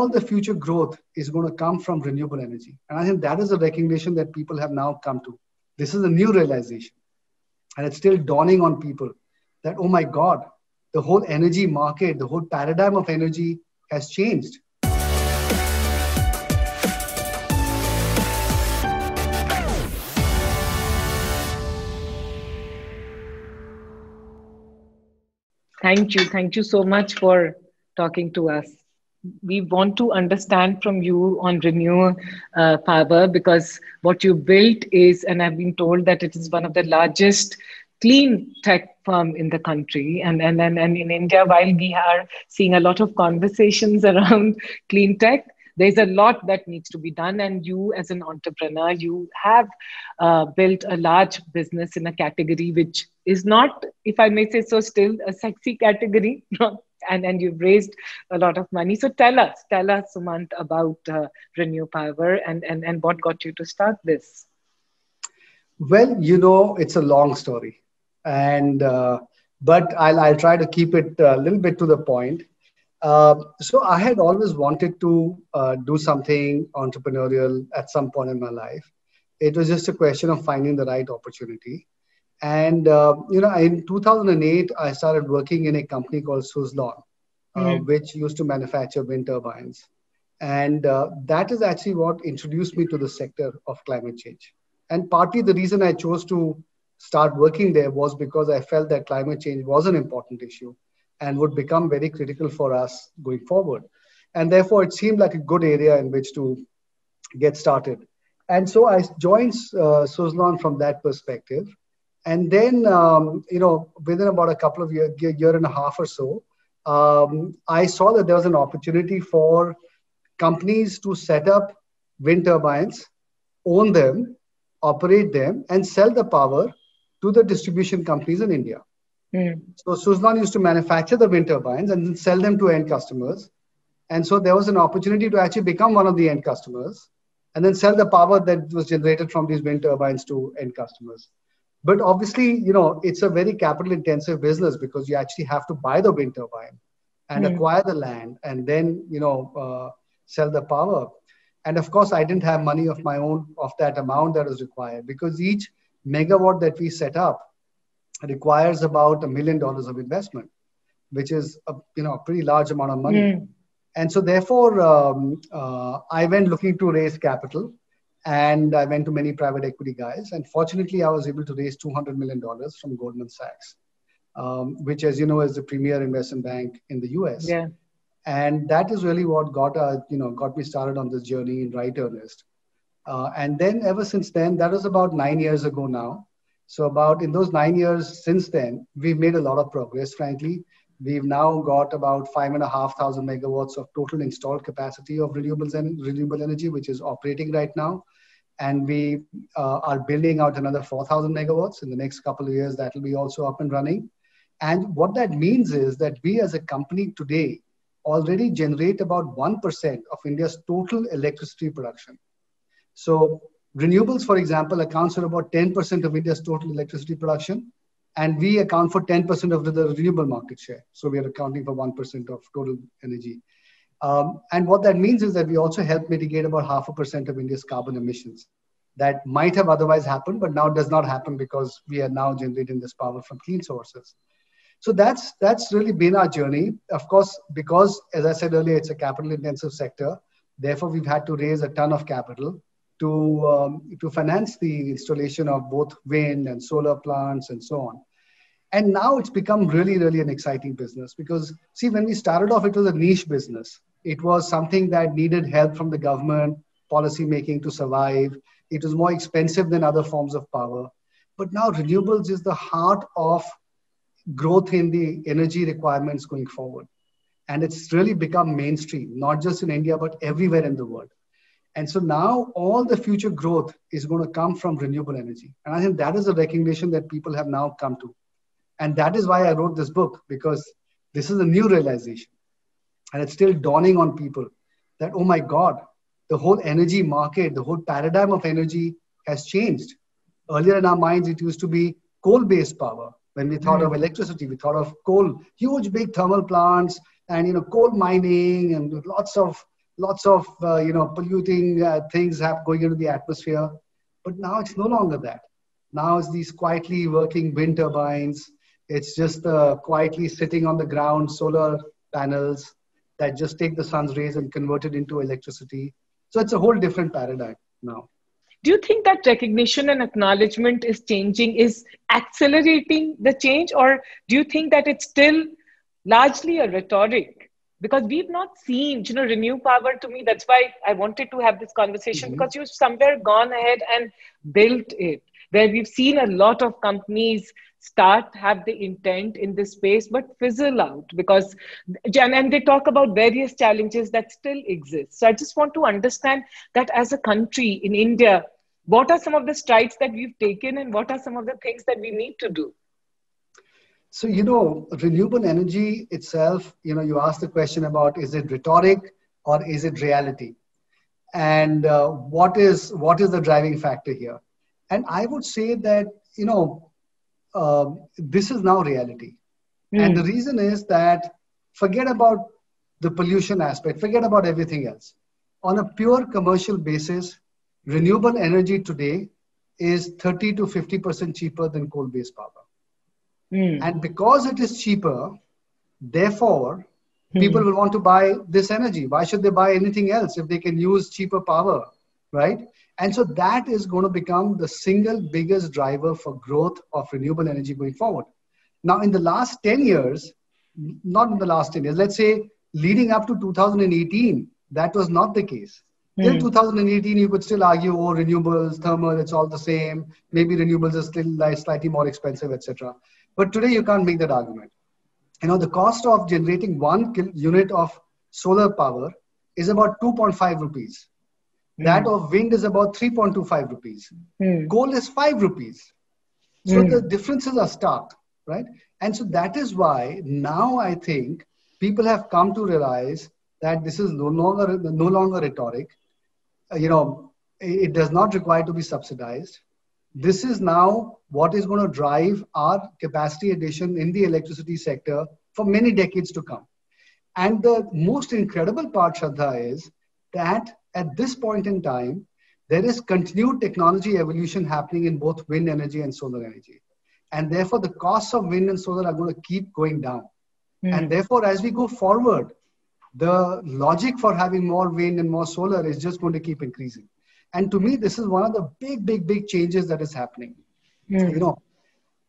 all the future growth is going to come from renewable energy. And I think that is a recognition that people have now come to. This is a new realization. And it's still dawning on people that, oh my God, the whole energy market, the whole paradigm of energy has changed. Thank you. Thank you so much for talking to us. We want to understand from you on Renew uh, Power because what you built is, and I've been told that it is one of the largest clean tech firm in the country. And, and, and, and in india while we are seeing a lot of conversations around clean tech there's a lot that needs to be done and you as an entrepreneur you have uh, built a large business in a category which is not if i may say so still a sexy category and and you've raised a lot of money. So tell us tell us sumant about uh, renew power and, and and what got you to start this? Well you know it's a long story and uh, but I'll, I'll try to keep it a little bit to the point uh, so I had always wanted to uh, do something entrepreneurial at some point in my life. It was just a question of finding the right opportunity. And uh, you know, in 2008, I started working in a company called Suzlon, mm. which used to manufacture wind turbines. And uh, that is actually what introduced me to the sector of climate change. And partly the reason I chose to start working there was because I felt that climate change was an important issue and would become very critical for us going forward. And therefore, it seemed like a good area in which to get started. And so I joined uh, Suzlon from that perspective. And then, um, you know, within about a couple of year, year and a half or so, um, I saw that there was an opportunity for companies to set up wind turbines, own them, operate them, and sell the power to the distribution companies in India. Mm. So Suzlon used to manufacture the wind turbines and then sell them to end customers. And so there was an opportunity to actually become one of the end customers and then sell the power that was generated from these wind turbines to end customers. But obviously, you know, it's a very capital intensive business because you actually have to buy the wind turbine and mm. acquire the land and then, you know, uh, sell the power. And of course, I didn't have money of my own of that amount that was required because each megawatt that we set up requires about a million dollars of investment, which is a you know a pretty large amount of money. Mm. And so therefore, um, uh, I went looking to raise capital, and I went to many private equity guys. And fortunately, I was able to raise two hundred million dollars from Goldman Sachs, um, which, as you know, is the premier investment bank in the U.S. Yeah. And that is really what got uh, you know got me started on this journey in right earnest. Uh, and then ever since then, that was about nine years ago now. So about in those nine years since then, we've made a lot of progress, frankly. We've now got about five and a half thousand megawatts of total installed capacity of renewables and renewable energy, which is operating right now. And we uh, are building out another 4,000 megawatts in the next couple of years. That will be also up and running. And what that means is that we as a company today already generate about 1% of India's total electricity production. So Renewables, for example, accounts for about 10% of India's total electricity production, and we account for 10% of the renewable market share. So we are accounting for 1% of total energy. Um, and what that means is that we also help mitigate about half a percent of India's carbon emissions that might have otherwise happened, but now does not happen because we are now generating this power from clean sources. So that's that's really been our journey. Of course, because as I said earlier, it's a capital intensive sector. Therefore, we've had to raise a ton of capital to, um, to finance the installation of both wind and solar plants and so on. And now it's become really, really an exciting business because, see, when we started off, it was a niche business. It was something that needed help from the government, policy making to survive. It was more expensive than other forms of power. But now renewables is the heart of growth in the energy requirements going forward. And it's really become mainstream, not just in India, but everywhere in the world. And so now all the future growth is going to come from renewable energy. And I think that is a recognition that people have now come to. And that is why I wrote this book, because this is a new realization. And it's still dawning on people that, oh my God, the whole energy market, the whole paradigm of energy has changed. Earlier in our minds, it used to be coal based power. When we thought mm. of electricity, we thought of coal, huge big thermal plants and you know coal mining and lots of lots of uh, you know polluting uh, things have going into the atmosphere. But now it's no longer that. Now it's these quietly working wind turbines. It's just uh, quietly sitting on the ground solar panels that just take the sun's rays and convert it into electricity. So it's a whole different paradigm now. Do you think that recognition and acknowledgement is changing, is accelerating the change, or do you think that it's still largely a rhetoric? Because we've not seen, you know, renew power to me. That's why I wanted to have this conversation mm-hmm. because you've somewhere gone ahead and built it where we've seen a lot of companies start have the intent in this space but fizzle out because and they talk about various challenges that still exist so i just want to understand that as a country in india what are some of the strides that we've taken and what are some of the things that we need to do so you know renewable energy itself you know you asked the question about is it rhetoric or is it reality and uh, what is what is the driving factor here and I would say that, you know, uh, this is now reality. Mm. And the reason is that forget about the pollution aspect, forget about everything else. On a pure commercial basis, renewable energy today is 30 to 50% cheaper than coal based power. Mm. And because it is cheaper, therefore, mm. people will want to buy this energy. Why should they buy anything else if they can use cheaper power, right? And so that is going to become the single biggest driver for growth of renewable energy going forward. Now, in the last 10 years, not in the last 10 years, let's say leading up to 2018, that was not the case. Mm. Till 2018, you could still argue, oh, renewables, thermal, it's all the same. Maybe renewables are still like slightly more expensive, etc. But today, you can't make that argument. You know, the cost of generating one unit of solar power is about 2.5 rupees. That hmm. of wind is about 3.25 rupees. Mm. Coal is 5 rupees. So mm. the differences are stark, right? And so that is why now I think people have come to realize that this is no longer no longer rhetoric. Uh, you know, it does not require to be subsidized. This is now what is going to drive our capacity addition in the electricity sector for many decades to come. And the most incredible part, Shraddha, is that at this point in time, there is continued technology evolution happening in both wind energy and solar energy. And therefore, the costs of wind and solar are going to keep going down. Mm. And therefore, as we go forward, the logic for having more wind and more solar is just going to keep increasing. And to me, this is one of the big, big, big changes that is happening. Mm. You know,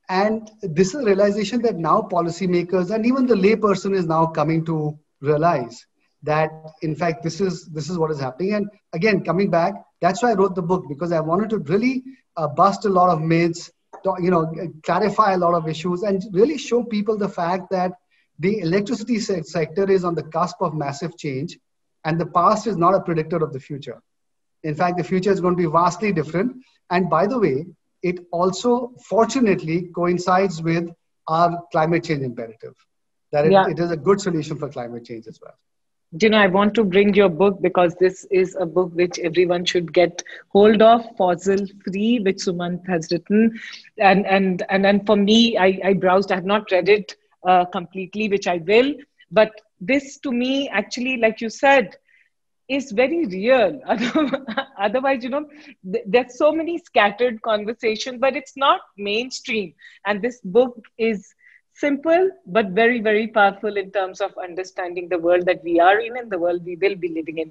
and this is a realization that now policymakers and even the layperson is now coming to realize that in fact this is this is what is happening and again coming back that's why i wrote the book because i wanted to really uh, bust a lot of myths you know clarify a lot of issues and really show people the fact that the electricity se- sector is on the cusp of massive change and the past is not a predictor of the future in fact the future is going to be vastly different and by the way it also fortunately coincides with our climate change imperative that it, yeah. it is a good solution for climate change as well you know, I want to bring your book because this is a book which everyone should get hold of, Fossil Free, which Sumant has written. And and and then for me, I, I browsed, I have not read it uh, completely, which I will. But this to me, actually, like you said, is very real. Otherwise, you know, th- there's so many scattered conversations, but it's not mainstream. And this book is simple but very very powerful in terms of understanding the world that we are in and the world we will be living in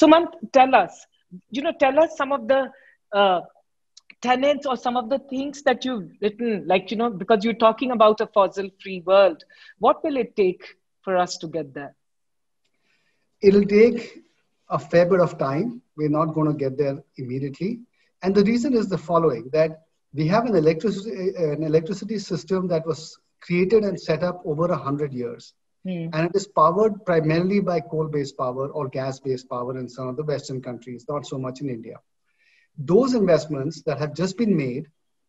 suman tell us you know tell us some of the uh, tenets or some of the things that you've written like you know because you're talking about a fossil free world what will it take for us to get there it'll take a fair bit of time we're not going to get there immediately and the reason is the following that we have an electricity an electricity system that was created and set up over a hundred years. Mm. And it is powered primarily by coal-based power or gas-based power in some of the Western countries, not so much in India. Those investments that have just been made,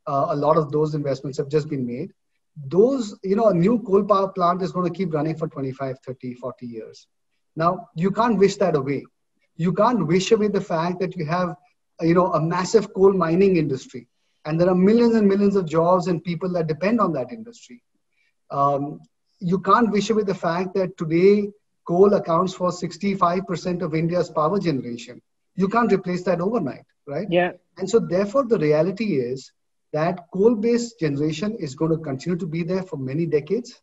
uh, a lot of those investments have just been made. Those, you know, a new coal power plant is going to keep running for 25, 30, 40 years. Now, you can't wish that away. You can't wish away the fact that you have, you know, a massive coal mining industry. And there are millions and millions of jobs and people that depend on that industry um, you can't wish away the fact that today coal accounts for 65% of India's power generation. You can't replace that overnight, right? Yeah. And so, therefore, the reality is that coal based generation is going to continue to be there for many decades.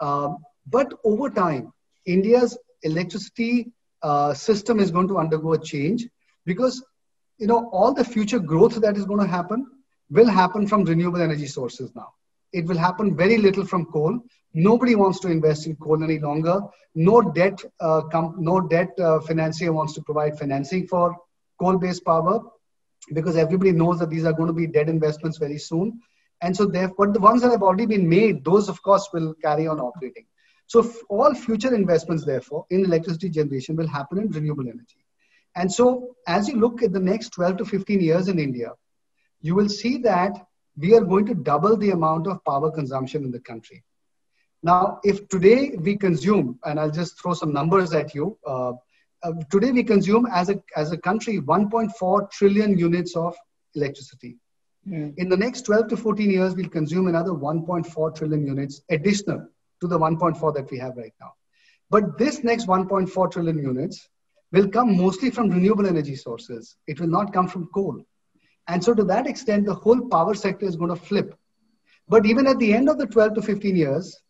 Um, but over time, India's electricity uh, system is going to undergo a change because you know all the future growth that is going to happen will happen from renewable energy sources now. It will happen very little from coal. Nobody wants to invest in coal any longer. No debt uh, no debt uh, financier wants to provide financing for coal based power because everybody knows that these are going to be dead investments very soon. And so therefore the ones that have already been made those of course will carry on operating so all future investments, therefore, in electricity generation will happen in renewable energy. And so as you look at the next 12 to 15 years in India, you will see that we are going to double the amount of power consumption in the country. Now, if today we consume, and I'll just throw some numbers at you, uh, uh, today we consume as a, as a country 1.4 trillion units of electricity. Mm. In the next 12 to 14 years, we'll consume another 1.4 trillion units additional to the 1.4 that we have right now. But this next 1.4 trillion units will come mostly from renewable energy sources. It will not come from coal. And so, to that extent, the whole power sector is going to flip. But even at the end of the 12 to 15 years,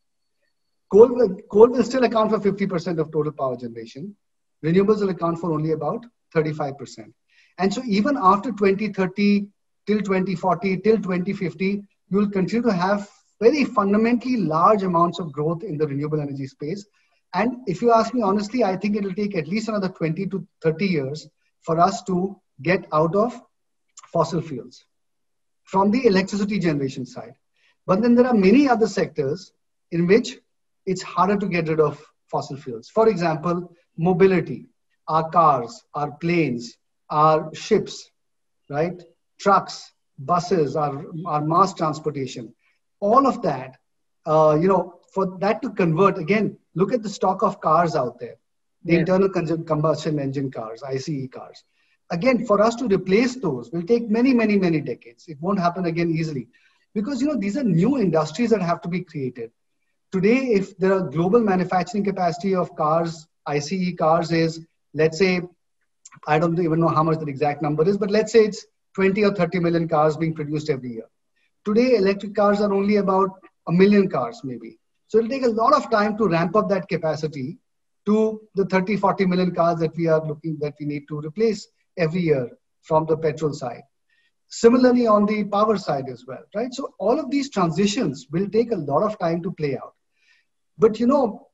coal will, coal will still account for 50% of total power generation. Renewables will account for only about 35%. And so, even after 2030, till 2040, till 2050, you will continue to have very fundamentally large amounts of growth in the renewable energy space. And if you ask me honestly, I think it will take at least another 20 to 30 years for us to get out of fossil fuels from the electricity generation side. But then there are many other sectors in which it's harder to get rid of fossil fuels. For example, mobility, our cars, our planes, our ships, right? Trucks, buses, our, our mass transportation all of that, uh, you know, for that to convert, again, look at the stock of cars out there, the yeah. internal combustion engine cars, ICE cars. Again, for us to replace those will take many, many, many decades. It won't happen again easily because, you know, these are new industries that have to be created. Today, if the global manufacturing capacity of cars, ICE cars is, let's say, I don't even know how much the exact number is, but let's say it's 20 or 30 million cars being produced every year Today, electric cars are only about a million cars, maybe. So it'll take a lot of time to ramp up that capacity to the 30, 40 million cars that we are looking that we need to replace every year from the petrol side. Similarly, on the power side as well, right? So all of these transitions will take a lot of time to play out. But you know,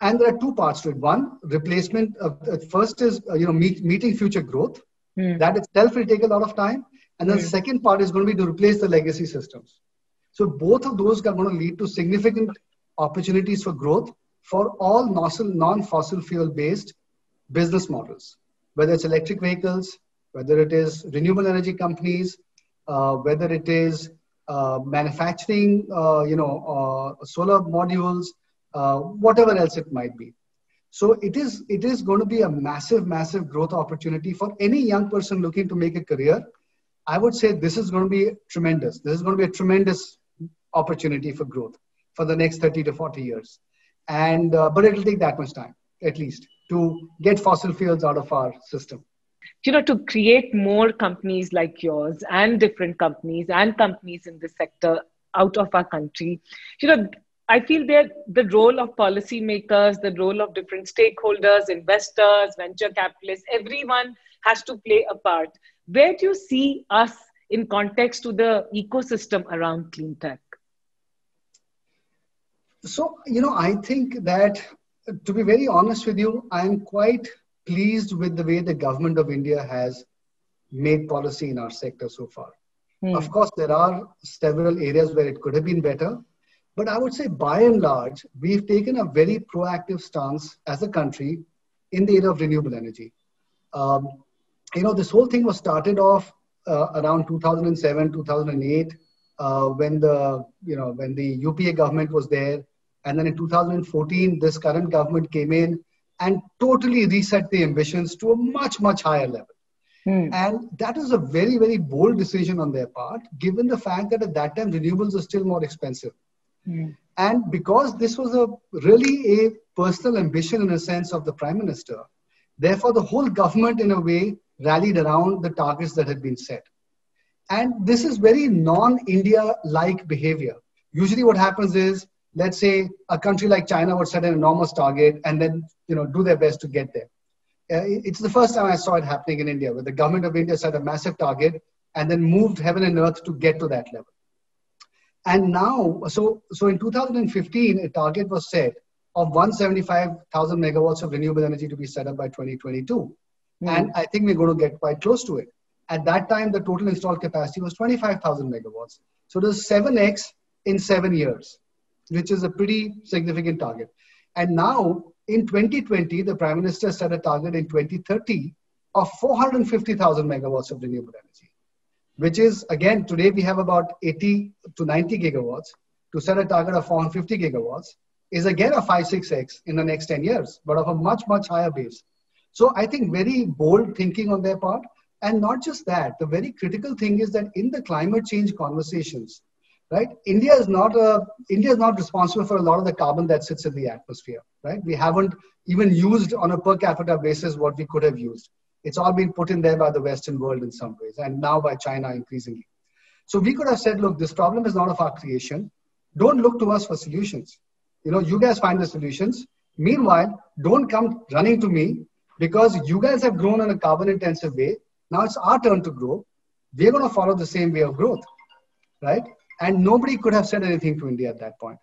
and there are two parts to it. One, replacement. Of, uh, first is uh, you know meet, meeting future growth. Mm. That itself will take a lot of time. And the mm. second part is going to be to replace the legacy systems. So both of those are going to lead to significant opportunities for growth for all non-fossil fuel based business models, whether it's electric vehicles, whether it is renewable energy companies, uh, whether it is uh, manufacturing, uh, you know, uh, solar modules, uh, whatever else it might be. So it is it is going to be a massive, massive growth opportunity for any young person looking to make a career I would say this is going to be tremendous. This is going to be a tremendous opportunity for growth for the next 30 to 40 years. And, uh, but it'll take that much time, at least, to get fossil fuels out of our system. You know, to create more companies like yours and different companies and companies in this sector out of our country, you know, I feel that the role of policymakers, the role of different stakeholders, investors, venture capitalists, everyone has to play a part where do you see us in context to the ecosystem around clean tech? So, you know, I think that to be very honest with you, I'm quite pleased with the way the government of India has made policy in our sector so far. Hmm. Of course, there are several areas where it could have been better, but I would say by and large, we've taken a very proactive stance as a country in the area of renewable energy. Um, you know, this whole thing was started off uh, around 2007, 2008, uh, when the, you know, when the UPA government was there. And then in 2014, this current government came in and totally reset the ambitions to a much, much higher level. Hmm. And that is a very, very bold decision on their part, given the fact that at that time renewables are still more expensive. Hmm. And because this was a really a personal ambition in a sense of the prime minister, therefore the whole government in a way rallied around the targets that had been set. And this is very non-India like behavior. Usually what happens is, let's say a country like China would set an enormous target and then you know, do their best to get there. Uh, it's the first time I saw it happening in India, where the government of India set a massive target and then moved heaven and earth to get to that level. And now, so, so in 2015, a target was set of 175,000 megawatts of renewable energy to be set up by 2022. Mm. And I think we're going to get quite close to it. At that time, the total installed capacity was 25,000 megawatts. So it was 7x in seven years, which is a pretty significant target. And now, in 2020, the Prime Minister set a target in 2030 of 450,000 megawatts of renewable energy which is again today we have about 80 to 90 gigawatts to set a target of 450 gigawatts is again a 5 6x in the next 10 years but of a much much higher base so i think very bold thinking on their part and not just that the very critical thing is that in the climate change conversations right india is not a india is not responsible for a lot of the carbon that sits in the atmosphere right we haven't even used on a per capita basis what we could have used it's all been put in there by the Western world in some ways, and now by China increasingly. So we could have said, look, this problem is not of our creation. Don't look to us for solutions. You know, you guys find the solutions. Meanwhile, don't come running to me because you guys have grown in a carbon intensive way. Now it's our turn to grow. We're going to follow the same way of growth, right? And nobody could have said anything to India at that point.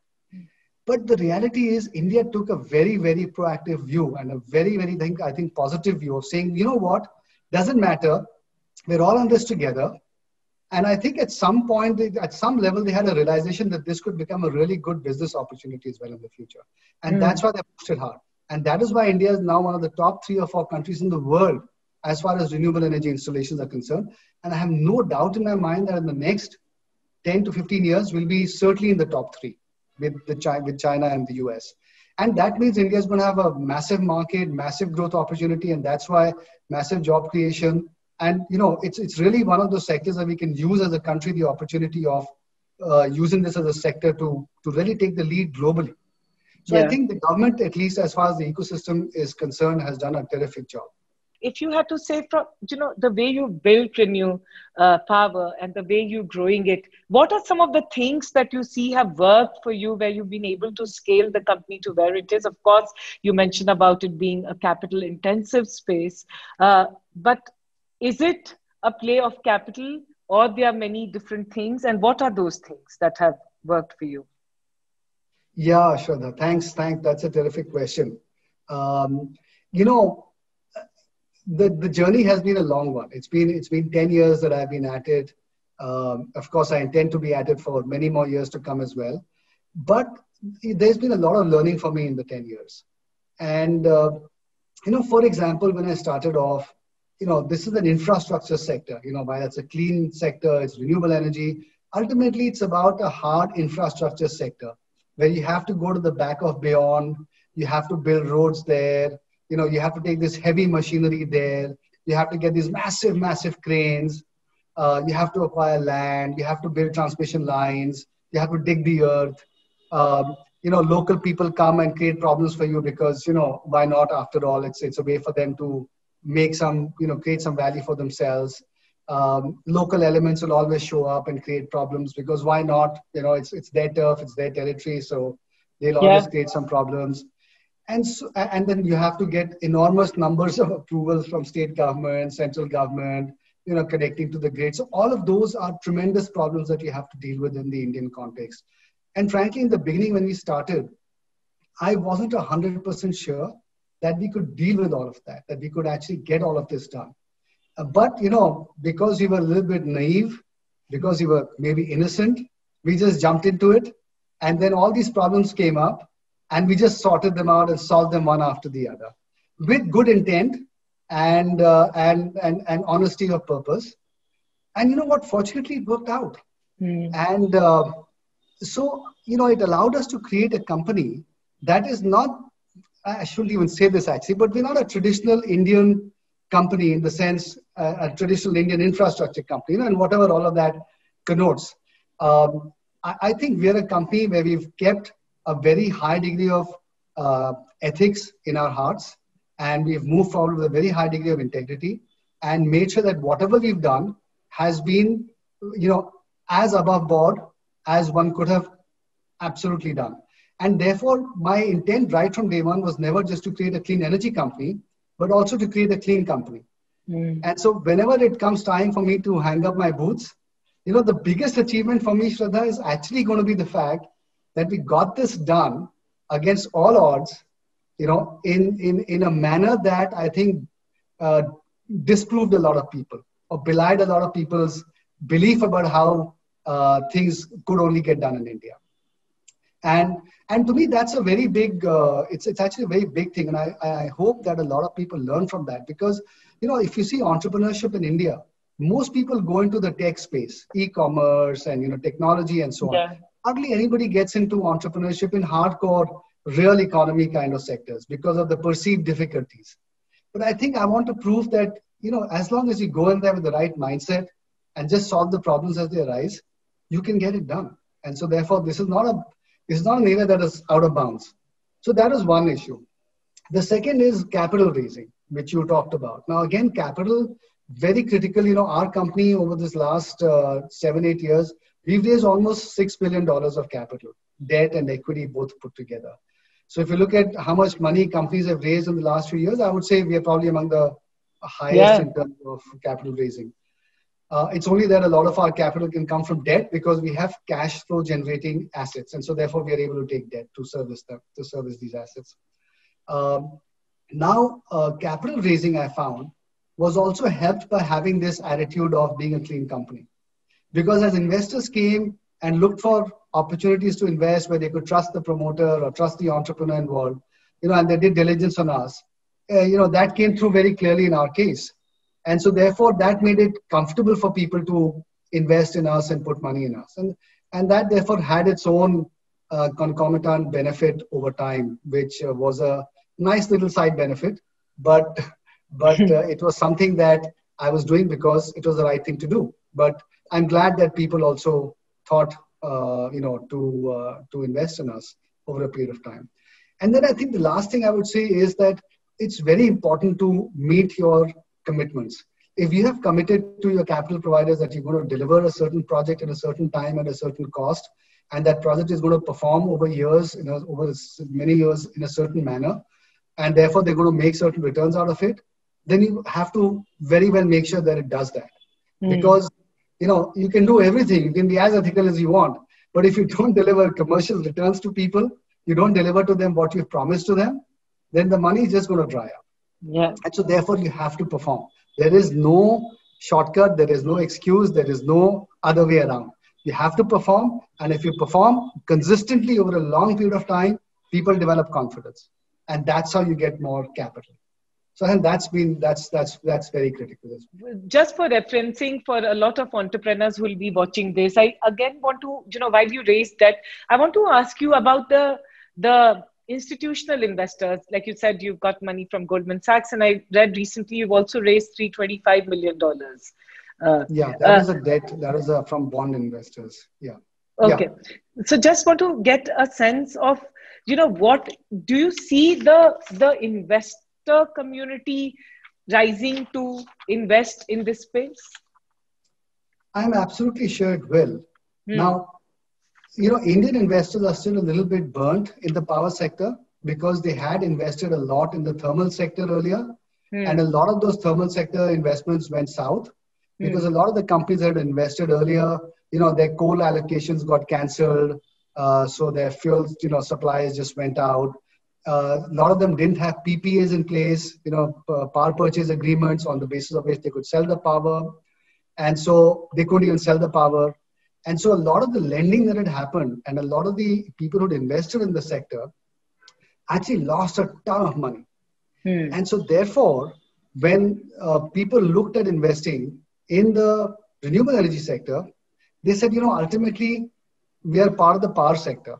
But the reality is, India took a very, very proactive view and a very, very, think, I think, positive view of saying, you know what, doesn't matter. We're all on this together. And I think at some point, at some level, they had a realization that this could become a really good business opportunity as well in the future. And mm. that's why they pushed it hard. And that is why India is now one of the top three or four countries in the world as far as renewable energy installations are concerned. And I have no doubt in my mind that in the next 10 to 15 years, we'll be certainly in the top three with the China, with China and the US. And that means India is going to have a massive market, massive growth opportunity, and that's why massive job creation. And you know, it's it's really one of those sectors that we can use as a country the opportunity of uh, using this as a sector to to really take the lead globally. So yeah. I think the government, at least as far as the ecosystem is concerned, has done a terrific job. If you had to say from you know the way you built renew uh, power and the way you're growing it what are some of the things that you see have worked for you where you've been able to scale the company to where it is? Of course you mentioned about it being a capital intensive space uh, but is it a play of capital or there are many different things? And what are those things that have worked for you yeah sure thanks thanks that's a terrific question um, you know the, the journey has been a long one. It's been it's been 10 years that I've been at it. Um, of course, I intend to be at it for many more years to come as well. But there's been a lot of learning for me in the 10 years. And, uh, you know, for example, when I started off, you know, this is an infrastructure sector, you know, while it's a clean sector, it's renewable energy. Ultimately, it's about a hard infrastructure sector where you have to go to the back of beyond, you have to build roads there, you know you have to take this heavy machinery there you have to get these massive massive cranes uh, you have to acquire land you have to build transmission lines you have to dig the earth. Um, you know local people come and create problems for you because you know why not? After all it's it's a way for them to make some you know create some value for themselves um, local elements will always show up and create problems because why not? You know it's it's their turf it's their territory so they'll always yeah. create some problems. And so, and then you have to get enormous numbers of approvals from state government central government you know connecting to the grid. So all of those are tremendous problems that you have to deal with in the indian context. And frankly in the beginning when we started i wasn't 100% sure that we could deal with all of that that we could actually get all of this done but you know because we were a little bit naive because we were maybe innocent we just jumped into it. And then all these problems came up and we just sorted them out and solved them one after the other with good intent and uh, and and and honesty of purpose. And you know what? Fortunately it worked out. Mm. and uh, so you know it allowed us to create a company that is not i shouldn't even say this actually but we're not a traditional indian company in the sense uh, a traditional indian infrastructure company you know, and whatever all of that connotes um, I, I think we're a company where we've kept a very high degree of uh, ethics in our hearts, and we've moved forward with a very high degree of integrity, and made sure that whatever we've done has been, you know, as above board as one could have absolutely done. And therefore, my intent right from day one was never just to create a clean energy company, but also to create a clean company. Mm. And so, whenever it comes time for me to hang up my boots, you know, the biggest achievement for me, Shraddha, is actually going to be the fact that we got this done against all odds, you know, in, in, in a manner that I think uh, disproved a lot of people or belied a lot of people's belief about how uh, things could only get done in India. And and to me, that's a very big. Uh, it's it's actually a very big thing, and I I hope that a lot of people learn from that because you know if you see entrepreneurship in India, most people go into the tech space, e-commerce and you know technology and so on. Yeah. Hardly anybody gets into entrepreneurship in hardcore real economy kind of sectors because of the perceived difficulties. But I think I want to prove that you know as long as you go in there with the right mindset and just solve the problems as they arise, you can get it done. And so therefore, this is not a is not an area that is out of bounds. So that is one issue. The second is capital raising, which you talked about. Now again, capital very critical. You know, our company over this last uh, seven eight years, we've raised almost six billion dollars of capital, debt and equity both put together. So if you look at how much money companies have raised in the last few years, I would say we are probably among the highest yeah. in terms of capital raising. Uh, it's only that a lot of our capital can come from debt because we have cash flow generating assets, and so therefore we are able to take debt to service them to service these assets. Um, now, uh, capital raising I found was also helped by having this attitude of being a clean company, because as investors came and looked for opportunities to invest where they could trust the promoter or trust the entrepreneur involved, you know, and they did diligence on us, uh, you know, that came through very clearly in our case and so therefore that made it comfortable for people to invest in us and put money in us. And and that therefore had its own uh, concomitant benefit over time which uh, was a nice little side benefit. But but uh, it was something that i was doing because it was the right thing to do. But i'm glad that people also thought uh, you know to uh, to invest in us over a period of time. And then i think the last thing i would say is that it's very important to meet your commitments. If you have committed to your capital providers that you're going to deliver a certain project at a certain time at a certain cost, and that project is going to perform over years, you know, over many years in a certain manner, and therefore they're going to make certain returns out of it, then you have to very well make sure that it does that. Mm. Because you know you can do everything, you can be as ethical as you want, but if you don't deliver commercial returns to people, you don't deliver to them what you've promised to them, then the money is just going to dry up. Yeah. And so therefore you have to perform. There is no shortcut, there is no excuse, there is no other way around. You have to perform, and if you perform consistently over a long period of time, people develop confidence. And that's how you get more capital. So think that's been that's that's that's very critical. Just for referencing for a lot of entrepreneurs who will be watching this, I again want to, you know, while you raised that, I want to ask you about the the institutional investors, like you said, you've got money from Goldman Sachs, and I read recently you've also raised three twenty-five million dollars. Uh, yeah, that uh, is a debt. That is a, from bond investors. Yeah. Okay, yeah. so just want to get a sense of, you know, what do you see the the investor community rising to invest in this space? I'm absolutely sure it will. Hmm. Now, you know, Indian investors are still a little bit burnt in the power sector because they had invested a lot in the thermal sector earlier. Mm. And a lot of those thermal sector investments went south because mm. a lot of the companies that had invested earlier, you know, their coal allocations got cancelled. Uh, so their fuel, you know, supplies just went out. Uh, a lot of them didn't have PPAs in place, you know, power purchase agreements on the basis of which they could sell the power. And so they couldn't even sell the power. And so a lot of the lending that had happened and a lot of the people who'd invested in the sector actually lost a ton of money. Hmm. And so therefore, when uh, people looked at investing in the renewable energy sector, they said, you know, ultimately we are part of the power sector.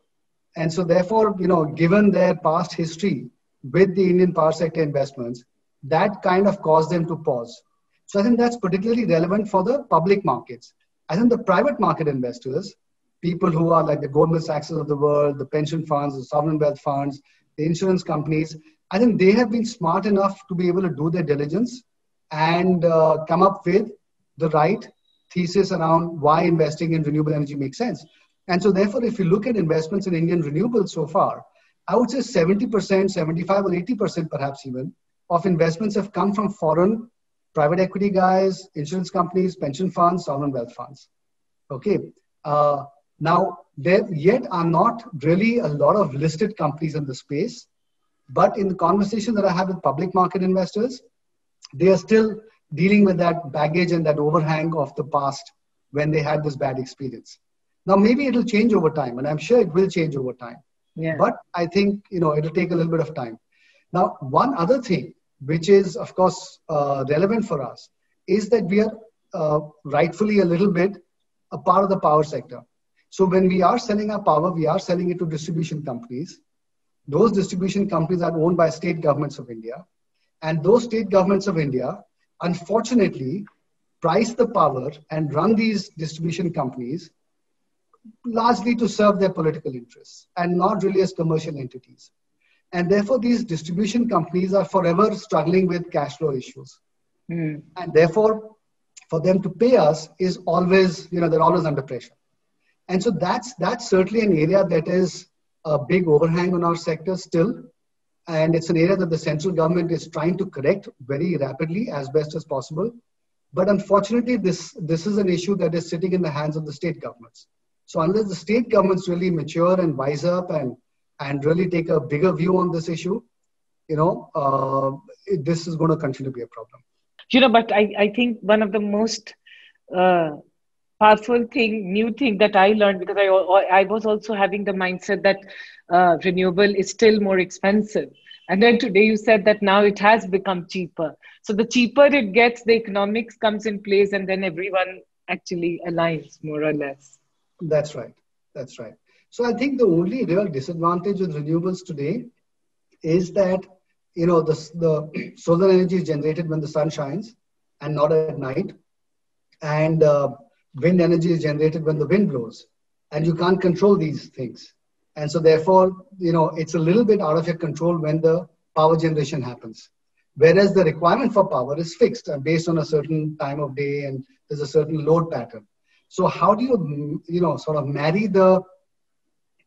And so therefore, you know, given their past history with the Indian power sector investments, that kind of caused them to pause. So I think that's particularly relevant for the public markets. I think the private market investors, people who are like the Goldman Sachs of the world, the pension funds, the sovereign wealth funds, the insurance companies, I think they have been smart enough to be able to do their diligence and uh, come up with the right thesis around why investing in renewable energy makes sense. And so, therefore, if you look at investments in Indian renewables so far, I would say 70%, 75 or 80% perhaps even, of investments have come from foreign private equity guys, insurance companies, pension funds, sovereign wealth funds. Okay. Uh, now, there yet are not really a lot of listed companies in the space, but in the conversation that I have with public market investors, they are still dealing with that baggage and that overhang of the past when they had this bad experience. Now, maybe it'll change over time, and I'm sure it will change over time. Yeah. But I think you know it'll take a little bit of time. Now, one other thing which is, of course, uh, relevant for us, is that we are uh, rightfully a little bit a part of the power sector. So when we are selling our power, we are selling it to distribution companies. Those distribution companies are owned by state governments of India. And those state governments of India, unfortunately, price the power and run these distribution companies largely to serve their political interests and not really as commercial entities. And therefore, these distribution companies are forever struggling with cash flow issues. Mm. And therefore, for them to pay us is always, you know, they're always under pressure. And so that's that's certainly an area that is a big overhang on our sector still. And it's an area that the central government is trying to correct very rapidly as best as possible. But unfortunately, this, this is an issue that is sitting in the hands of the state governments. So unless the state governments really mature and wise up and and really take a bigger view on this issue, you know, uh, this is going to continue to be a problem. You know, but I, I think one of the most uh, powerful thing, new thing that I learned because I, I was also having the mindset that uh, renewable is still more expensive. And then today you said that now it has become cheaper. So the cheaper it gets, the economics comes in place, and then everyone actually aligns more or less. That's right. That's right. So I think the only real disadvantage with renewables today is that you know the, the solar energy is generated when the sun shines and not at night, and uh, wind energy is generated when the wind blows, and you can't control these things, and so therefore you know it's a little bit out of your control when the power generation happens. Whereas the requirement for power is fixed and based on a certain time of day and there's a certain load pattern. So how do you you know sort of marry the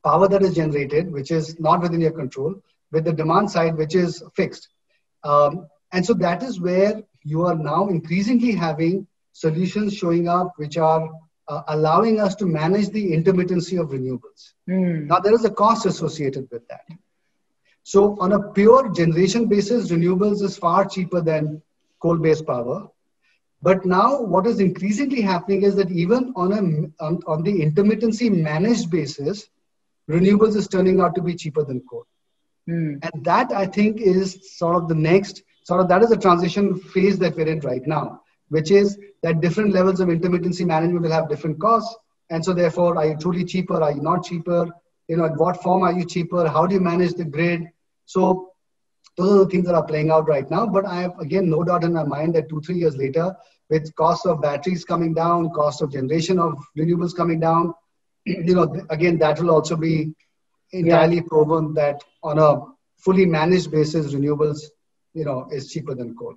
power that is generated, which is not within your control, with the demand side, which is fixed. Um, and so that is where you are now increasingly having solutions showing up which are uh, allowing us to manage the intermittency of renewables. Mm. Now, there is a cost associated with that. So, on a pure generation basis, renewables is far cheaper than coal based power. But now, what is increasingly happening is that even on, a, on, on the intermittency managed basis, renewables is turning out to be cheaper than coal. Mm. And that I think is sort of the next, sort of that is the transition phase that we're in right now, which is that different levels of intermittency management will have different costs. And so therefore, are you truly cheaper? Are you not cheaper? You know, in what form are you cheaper? How do you manage the grid? So those are the things that are playing out right now. But I have again no doubt in my mind that two, three years later, with cost of batteries coming down, cost of generation of renewables coming down, you know, again, that will also be entirely yeah. proven that on a fully managed basis, renewables, you know, is cheaper than coal.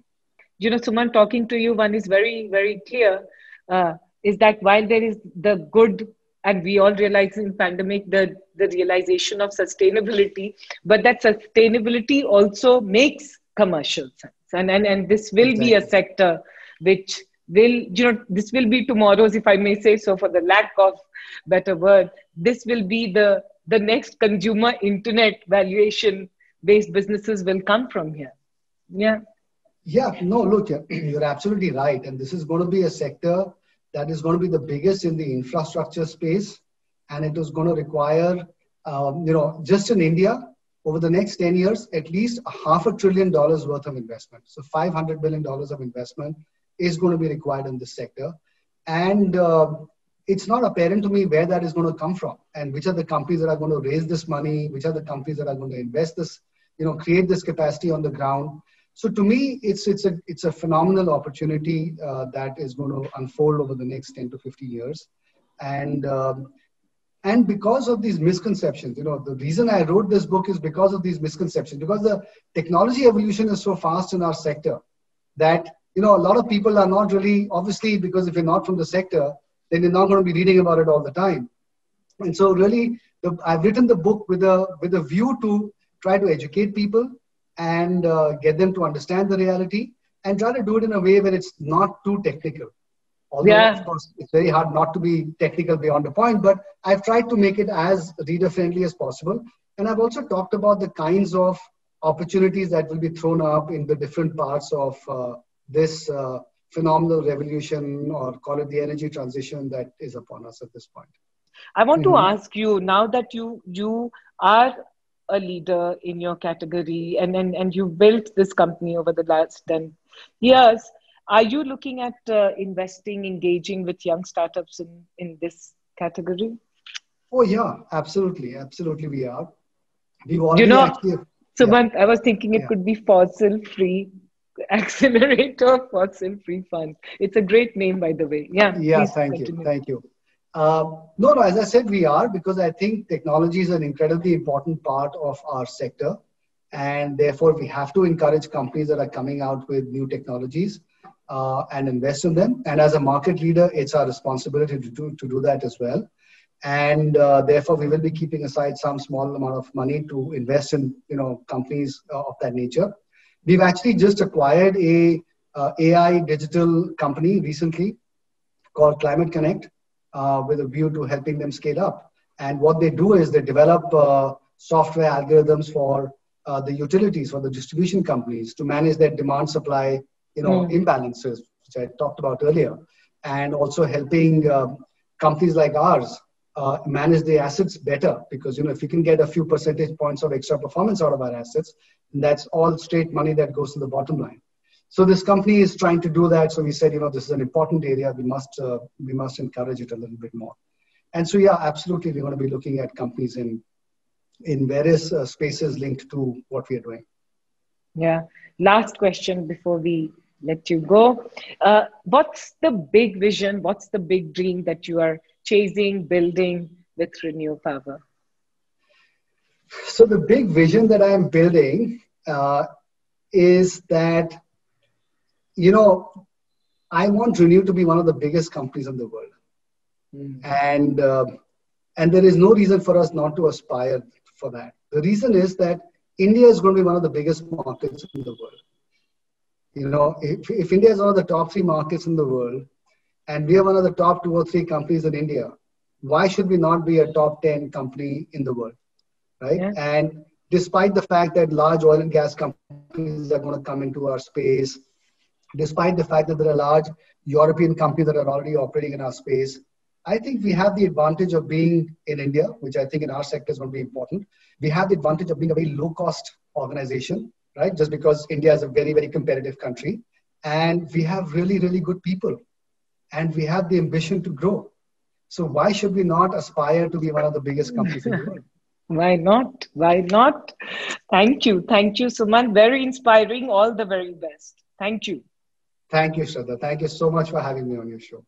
You know, Suman, talking to you, one is very, very clear, uh, is that while there is the good, and we all realize in pandemic the the realization of sustainability, but that sustainability also makes commercial sense, and and and this will exactly. be a sector which will you know this will be tomorrow's if i may say so for the lack of better word this will be the the next consumer internet valuation based businesses will come from here. Yeah. Yeah no look you're absolutely right. And this is going to be a sector that is going to be the biggest in the infrastructure space. And it is going to require um, you know just in india over the next 10 years at least a half a trillion dollars worth of investment. So 500 billion dollars of investment is going to be required in this sector. And uh, it's not apparent to me where that is going to come from and which are the companies that are going to raise this money, which are the companies that are going to invest this, you know, create this capacity on the ground. So to me, it's, it's, a, it's a phenomenal opportunity uh, that is going to unfold over the next 10 to 50 years. And um, and because of these misconceptions you know the reason i wrote this book is because of these misconceptions because the technology evolution is so fast in our sector that you know a lot of people are not really obviously because if you're not from the sector then you're not going to be reading about it all the time and so really the, i've written the book with a with a view to try to educate people and uh, get them to understand the reality and try to do it in a way where it's not too technical Although, yeah. of course, it's very hard not to be technical beyond a point, but I've tried to make it as reader friendly as possible. And I've also talked about the kinds of opportunities that will be thrown up in the different parts of uh, this uh, phenomenal revolution, or call it the energy transition that is upon us at this point. I want mm-hmm. to ask you now that you you are a leader in your category and, and, and you built this company over the last 10 years are you looking at uh, investing, engaging with young startups in, in this category? Oh, yeah, absolutely. Absolutely, we are. We've already you know, actually, Sumant, yeah. I was thinking it yeah. could be fossil free accelerator fossil free fund. It's a great name, by the way. Yeah. Yeah, thank continue. you. Thank you. Uh, no, no, as I said, we are because I think technology is an incredibly important part of our sector. And therefore, we have to encourage companies that are coming out with new technologies uh, and invest in them. And as a market leader, it's our responsibility to do, to do that as well. And uh, therefore, we will be keeping aside some small amount of money to invest in you know companies uh, of that nature. We've actually just acquired a uh, AI digital company recently called Climate Connect uh, with a view to helping them scale up. And what they do is they develop uh, software algorithms for the utilities, for the distribution companies to manage their demand supply you know, mm. imbalances, which I talked about earlier, and also helping um, companies like ours uh, manage the assets better. Because you know, if you can get a few percentage points of extra performance out of our assets, that's all straight money that goes to the bottom line. So this company is trying to do that. So we said, you know, this is an important area. We must uh, we must encourage it a little bit more. And so yeah, absolutely, we're going to be looking at companies in in various uh, spaces linked to what we are doing. Yeah. Last question before we let you go. Uh, what's the big vision? What's the big dream that you are chasing, building with Renew Power? So, the big vision that I'm building uh, is that, you know, I want Renew to be one of the biggest companies in the world. Mm. And, uh, and there is no reason for us not to aspire for that. The reason is that India is going to be one of the biggest markets in the world you know, if, if India is one of the top three markets in the world, and we are one of the top two or three companies in India, why should we not be a top 10 company in the world? Right? Yeah. And despite the fact that large oil and gas companies are going to come into our space, despite the fact that there are large European companies that are already operating in our space, I think we have the advantage of being in India, which I think in our sector is going to be important. We have the advantage of being a very low cost organization right? Just because India is a very, very competitive country. And we have really, really good people. And we have the ambition to grow. So why should we not aspire to be one of the biggest companies in the world? Why not? Why not? Thank you. Thank you, Sumant. Very inspiring. All the very best. Thank you. Thank you, Shraddha. Thank you so much for having me on your show.